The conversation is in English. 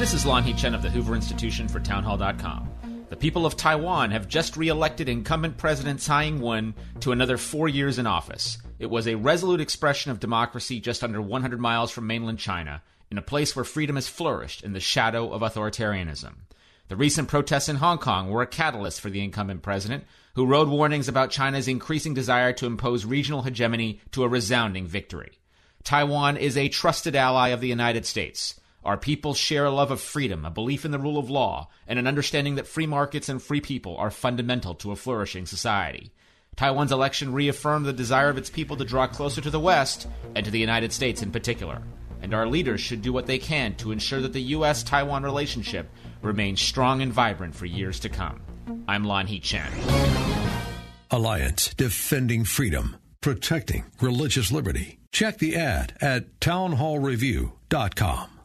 This is Lanhee Chen of the Hoover Institution for Townhall.com. The people of Taiwan have just re-elected incumbent President Tsai Ing-wen to another four years in office. It was a resolute expression of democracy just under 100 miles from mainland China, in a place where freedom has flourished in the shadow of authoritarianism. The recent protests in Hong Kong were a catalyst for the incumbent president, who rode warnings about China's increasing desire to impose regional hegemony to a resounding victory. Taiwan is a trusted ally of the United States. Our people share a love of freedom, a belief in the rule of law, and an understanding that free markets and free people are fundamental to a flourishing society. Taiwan's election reaffirmed the desire of its people to draw closer to the West, and to the United States in particular. And our leaders should do what they can to ensure that the U.S. Taiwan relationship remains strong and vibrant for years to come. I'm Lanhee Chen. Alliance Defending Freedom, Protecting Religious Liberty. Check the ad at townhallreview.com.